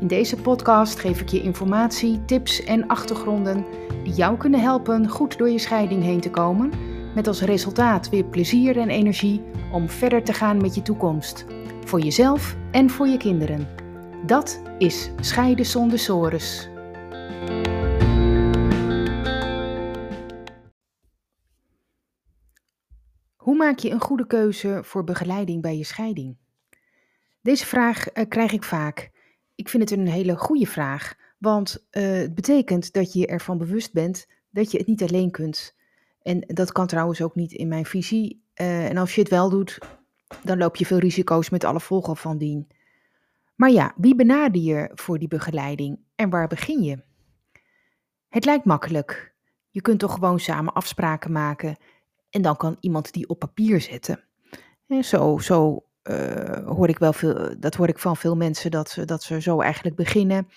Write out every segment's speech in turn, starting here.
In deze podcast geef ik je informatie, tips en achtergronden die jou kunnen helpen goed door je scheiding heen te komen, met als resultaat weer plezier en energie om verder te gaan met je toekomst, voor jezelf en voor je kinderen. Dat is Scheiden zonder sores. Hoe maak je een goede keuze voor begeleiding bij je scheiding? Deze vraag uh, krijg ik vaak. Ik vind het een hele goede vraag, want uh, het betekent dat je ervan bewust bent dat je het niet alleen kunt. En dat kan trouwens ook niet in mijn visie. Uh, en als je het wel doet, dan loop je veel risico's met alle volgen van dien. Maar ja, wie benader je voor die begeleiding en waar begin je? Het lijkt makkelijk. Je kunt toch gewoon samen afspraken maken en dan kan iemand die op papier zetten. En zo, zo hoor ik wel veel, dat hoor ik van veel mensen dat ze, dat ze zo eigenlijk beginnen.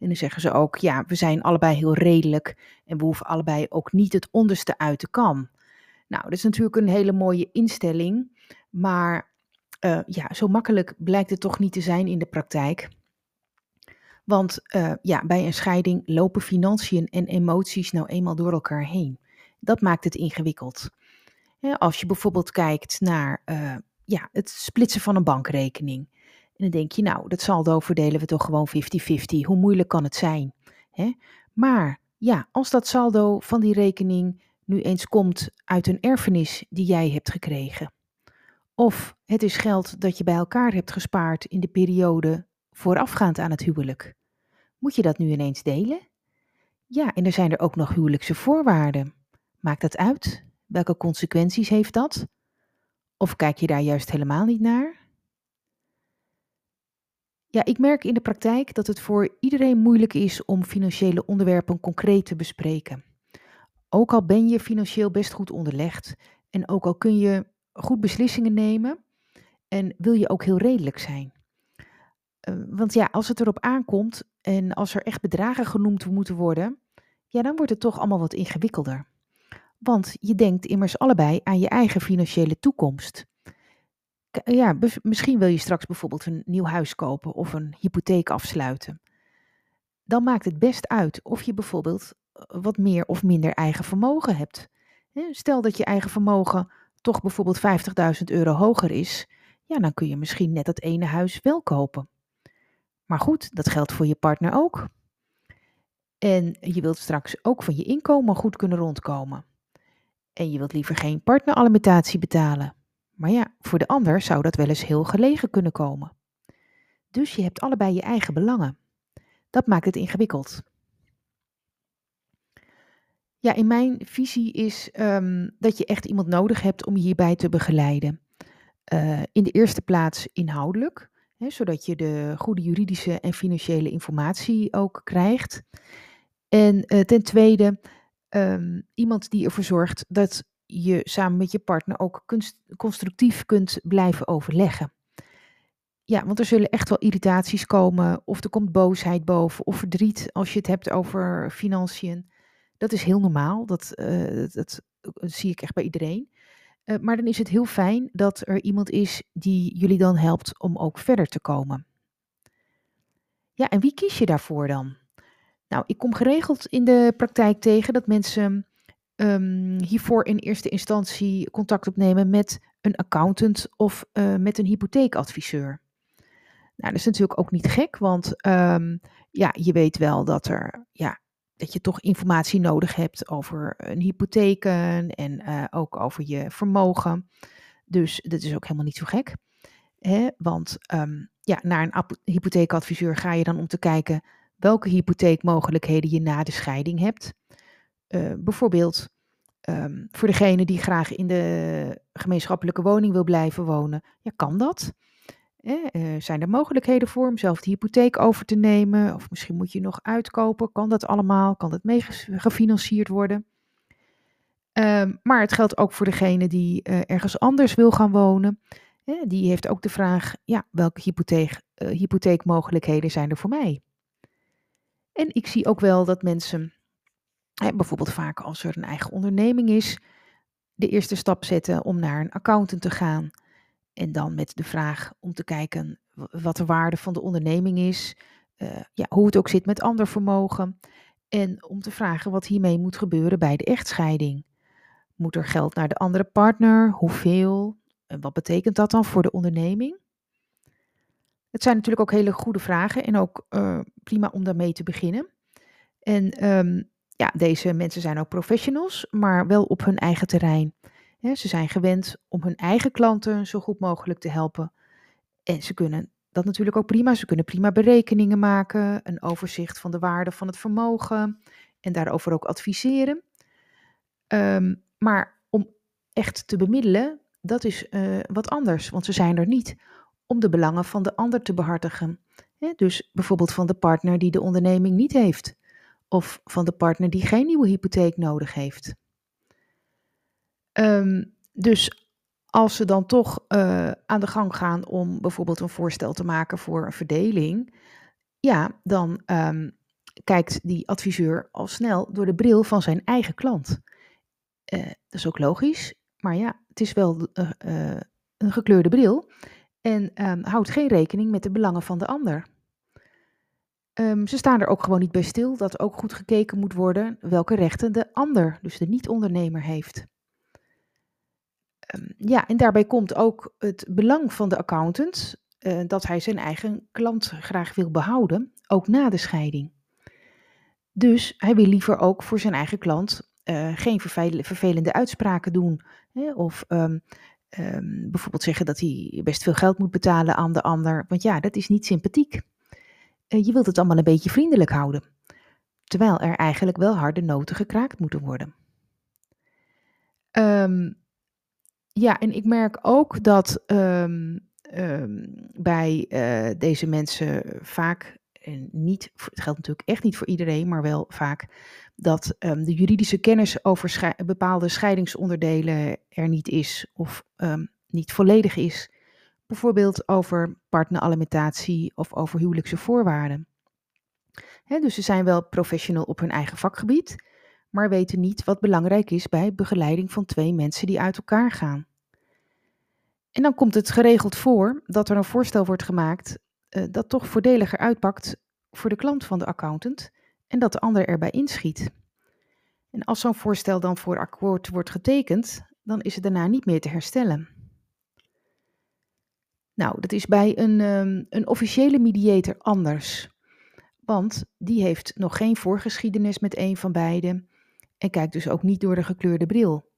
En dan zeggen ze ook, ja, we zijn allebei heel redelijk en we hoeven allebei ook niet het onderste uit de kam. Nou, dat is natuurlijk een hele mooie instelling, maar uh, ja, zo makkelijk blijkt het toch niet te zijn in de praktijk. Want uh, ja, bij een scheiding lopen financiën en emoties nou eenmaal door elkaar heen. Dat maakt het ingewikkeld. als je bijvoorbeeld kijkt naar ja, het splitsen van een bankrekening. En dan denk je, nou, dat saldo verdelen we toch gewoon 50-50. Hoe moeilijk kan het zijn? Hè? Maar ja, als dat saldo van die rekening nu eens komt uit een erfenis die jij hebt gekregen. Of het is geld dat je bij elkaar hebt gespaard in de periode voorafgaand aan het huwelijk. Moet je dat nu ineens delen? Ja, en er zijn er ook nog huwelijkse voorwaarden. Maakt dat uit? Welke consequenties heeft dat? Of kijk je daar juist helemaal niet naar? Ja, ik merk in de praktijk dat het voor iedereen moeilijk is om financiële onderwerpen concreet te bespreken. Ook al ben je financieel best goed onderlegd en ook al kun je goed beslissingen nemen en wil je ook heel redelijk zijn. Uh, want ja, als het erop aankomt en als er echt bedragen genoemd moeten worden, ja, dan wordt het toch allemaal wat ingewikkelder. Want je denkt immers allebei aan je eigen financiële toekomst. Ja, misschien wil je straks bijvoorbeeld een nieuw huis kopen of een hypotheek afsluiten. Dan maakt het best uit of je bijvoorbeeld eh, wat meer of minder eigen vermogen hebt. Stel dat je eigen vermogen toch bijvoorbeeld 50.000 euro hoger is, ja, dan kun je misschien net dat ene huis wel kopen. Maar goed, dat geldt voor je partner ook. En je wilt straks ook van je inkomen goed kunnen rondkomen. En je wilt liever geen partneralimentatie betalen. Maar ja, voor de ander zou dat wel eens heel gelegen kunnen komen. Dus je hebt allebei je eigen belangen. Dat maakt het ingewikkeld. Ja, in mijn visie is um, dat je echt iemand nodig hebt om je hierbij te begeleiden. Uh, in de eerste plaats inhoudelijk, hè, zodat je de goede juridische en financiële informatie ook krijgt. En uh, ten tweede um, iemand die ervoor zorgt dat je samen met je partner ook constructief kunt blijven overleggen. Ja, want er zullen echt wel irritaties komen, of er komt boosheid boven, of verdriet als je het hebt over financiën. Dat is heel normaal, dat, dat, zie ik echt bij iedereen. Uh, maar dan is het heel fijn dat er iemand is die jullie dan helpt om ook verder te komen. Ja, en wie kies je daarvoor dan? Nou, ik kom geregeld in de praktijk tegen dat mensen um, hiervoor in eerste instantie contact opnemen met een accountant of uh, met een hypotheekadviseur. Nou, dat is natuurlijk ook niet gek, want um, ja, je weet wel dat er, ja, dat je toch informatie nodig hebt over een hypotheken en uh, ook over je vermogen. Dus dat is ook helemaal niet zo gek. Hè? Want um, ja, naar een hypotheekadviseur ga je dan om te kijken welke hypotheekmogelijkheden je na de scheiding hebt. Uh, bijvoorbeeld um, voor degene die graag in de gemeenschappelijke woning wil blijven wonen, ja, kan dat. Eh, zijn er mogelijkheden voor om zelf de hypotheek over te nemen? Of misschien moet je nog uitkopen. Kan dat allemaal? Kan dat meegefinancierd worden? Um, maar het geldt ook voor degene die uh, ergens anders wil gaan wonen. die heeft ook de vraag, ja, welke hypotheek, uh, hypotheekmogelijkheden zijn er voor mij? En ik zie ook wel dat mensen, bijvoorbeeld vaak als er een eigen onderneming is, de eerste stap zetten om naar een accountant te gaan. En dan met de vraag om te kijken wat de waarde van de onderneming is, uh, ja, hoe het ook zit met ander vermogen. En om te vragen wat hiermee moet gebeuren bij de echtscheiding. Moet er geld naar de andere partner? Hoeveel? En wat betekent dat dan voor de onderneming? Het zijn natuurlijk ook hele goede vragen en ook uh, prima om daarmee te beginnen. En um, ja, deze mensen zijn ook professionals, maar wel op hun eigen terrein. ze zijn gewend om hun eigen klanten zo goed mogelijk te helpen. En ze kunnen dat natuurlijk ook prima. Ze kunnen prima berekeningen maken, een overzicht van de waarde van het vermogen en daarover ook adviseren. Um, maar om echt te bemiddelen, dat is uh, wat anders, want ze zijn er niet om de belangen van de ander te behartigen. dus bijvoorbeeld van de partner die de onderneming niet heeft, of van de partner die geen nieuwe hypotheek nodig heeft. Um, dus als ze dan toch uh, aan de gang gaan om bijvoorbeeld een voorstel te maken voor een verdeling, ja, dan um, kijkt die adviseur al snel door de bril van zijn eigen klant. Uh, dat is ook logisch, maar ja, het is wel uh, een gekleurde bril en um, houdt geen rekening met de belangen van de ander. Um, ze staan er ook gewoon niet bij stil dat ook goed gekeken moet worden welke rechten de ander, dus de niet-ondernemer, heeft. Um, ja, en daarbij komt ook het belang van de accountant uh, dat hij zijn eigen klant graag wil behouden, ook na de scheiding. Dus hij wil liever ook voor zijn eigen klant uh, geen vervelende uitspraken doen. Hè, of um, bijvoorbeeld zeggen dat hij best veel geld moet betalen aan de ander. Want ja, dat is niet sympathiek. Uh, je wilt het allemaal een beetje vriendelijk houden. Terwijl er eigenlijk wel harde noten gekraakt moeten worden. Um, ja, en ik merk ook dat um, bij uh, deze mensen vaak en niet, het geldt natuurlijk echt niet voor iedereen, maar wel vaak, dat um, de juridische kennis over bepaalde scheidingsonderdelen er niet is of um, niet volledig is. Bijvoorbeeld over partneralimentatie of over huwelijkse voorwaarden. Dus ze zijn wel professional op hun eigen vakgebied, maar weten niet wat belangrijk is bij begeleiding van twee mensen die uit elkaar gaan. En dan komt het geregeld voor dat er een voorstel wordt gemaakt uh, dat toch voordeliger uitpakt voor de klant van de accountant en dat de ander erbij inschiet. En als zo'n voorstel dan voor akkoord wordt getekend, dan is het daarna niet meer te herstellen. Nou, dat is bij een, um, een officiële mediator anders. Want die heeft nog geen voorgeschiedenis met een van beiden en kijkt dus ook niet door de gekleurde bril.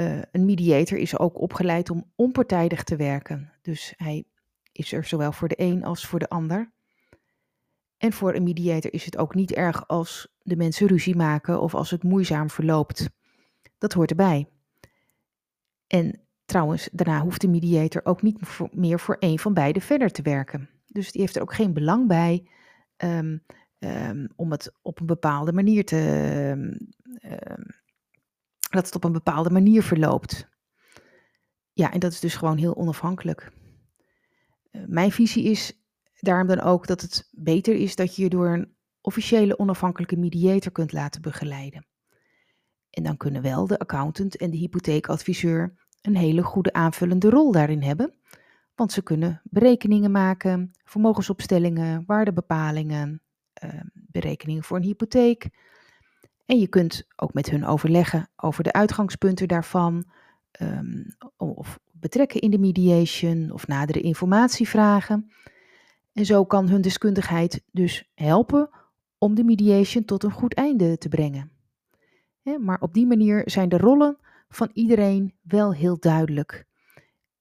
Uh, een mediator is ook opgeleid om onpartijdig te werken. Dus hij is er zowel voor de een als voor de ander. En voor een mediator is het ook niet erg als de mensen ruzie maken of als het moeizaam verloopt. Dat hoort erbij. En trouwens, daarna hoeft de mediator ook niet meer voor een van beiden verder te werken. Dus die heeft er ook geen belang bij um, um, om het op een bepaalde manier te. Um, dat het op een bepaalde manier verloopt. Ja, en dat is dus gewoon heel onafhankelijk. Uh, mijn visie is daarom dan ook dat het beter is dat je je door een officiële onafhankelijke mediator kunt laten begeleiden. En dan kunnen wel de accountant en de hypotheekadviseur een hele goede aanvullende rol daarin hebben, want ze kunnen berekeningen maken, vermogensopstellingen, waardebepalingen, uh, berekeningen voor een hypotheek. En je kunt ook met hun overleggen over de uitgangspunten daarvan, um, of betrekken in de mediation of nadere informatie vragen. En zo kan hun deskundigheid dus helpen om de mediation tot een goed einde te brengen. maar op die manier zijn de rollen van iedereen wel heel duidelijk.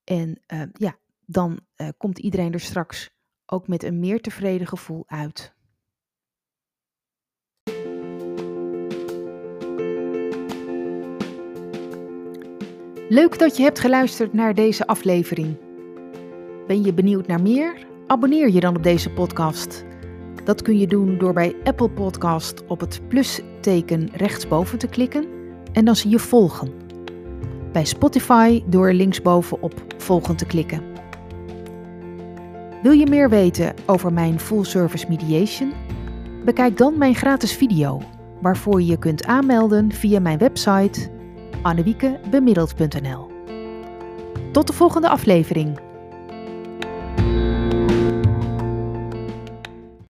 En uh, ja, dan uh, komt iedereen er straks ook met een meer tevreden gevoel uit. Leuk dat je hebt geluisterd naar deze aflevering. Ben je benieuwd naar meer? Abonneer je dan op deze podcast. Dat kun je doen door bij Apple Podcast op het plusteken rechtsboven te klikken en dan zie je volgen. Bij Spotify door linksboven op volgen te klikken. Wil je meer weten over mijn full service mediation? Bekijk dan mijn gratis video, waarvoor je je kunt aanmelden via mijn website annewiekebemiddeld.nl. Tot de volgende aflevering.